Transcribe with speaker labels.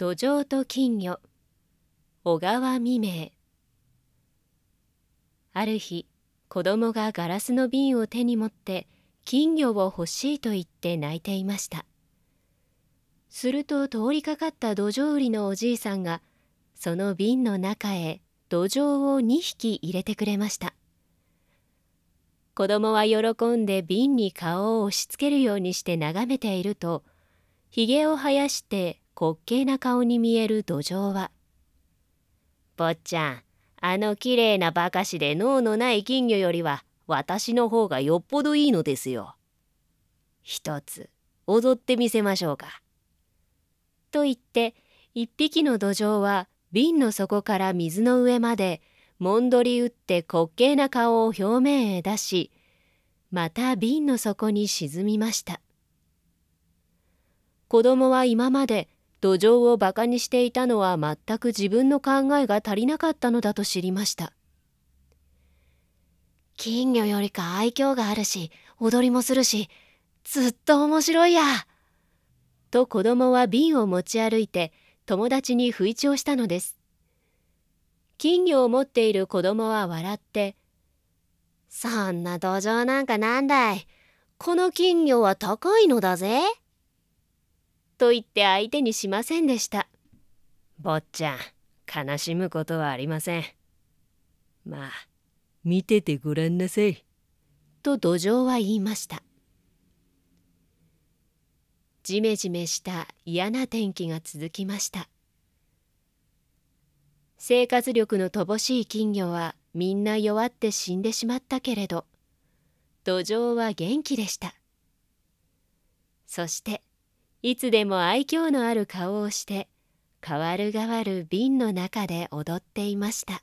Speaker 1: 土壌と金魚。小川未明。ある日子供がガラスの瓶を手に持って金魚を欲しいと言って泣いていました。すると通りかかった土壌売りのおじいさんがその瓶の中へ土壌を2匹入れてくれました。子供は喜んで瓶に顔を押しつけるようにして眺めているとひげを生やして滑稽な顔に見える土壌は「坊ちゃんあのきれいなばかしで脳のない金魚よりは私の方がよっぽどいいのですよ。一つ踊ってみせましょうか。」と言って一匹の土壌は瓶の底から水の上までもんどり打って滑稽な顔を表面へ出しまた瓶の底に沈みました。子供は今まで土壌をバカにしていたのは全く自分の考えが足りなかったのだと知りました。金魚よりか愛嬌があるし踊りもするしずっと面白いや。と子供は瓶を持ち歩いて友達に吹聴したのです。金魚を持っている子供は笑って「そんな土壌なんかなんだい。この金魚は高いのだぜ」と言って相手にしませんでした。坊ちゃん、悲しむことはありません。まあ、見ててごらんなさい。と土壌は言いました。じめじめした嫌な天気が続きました。生活力の乏しい金魚はみんな弱って死んでしまったけれど土壌は元気でしたそしていつでも愛嬌のある顔をして代わる代わる瓶の中で踊っていました。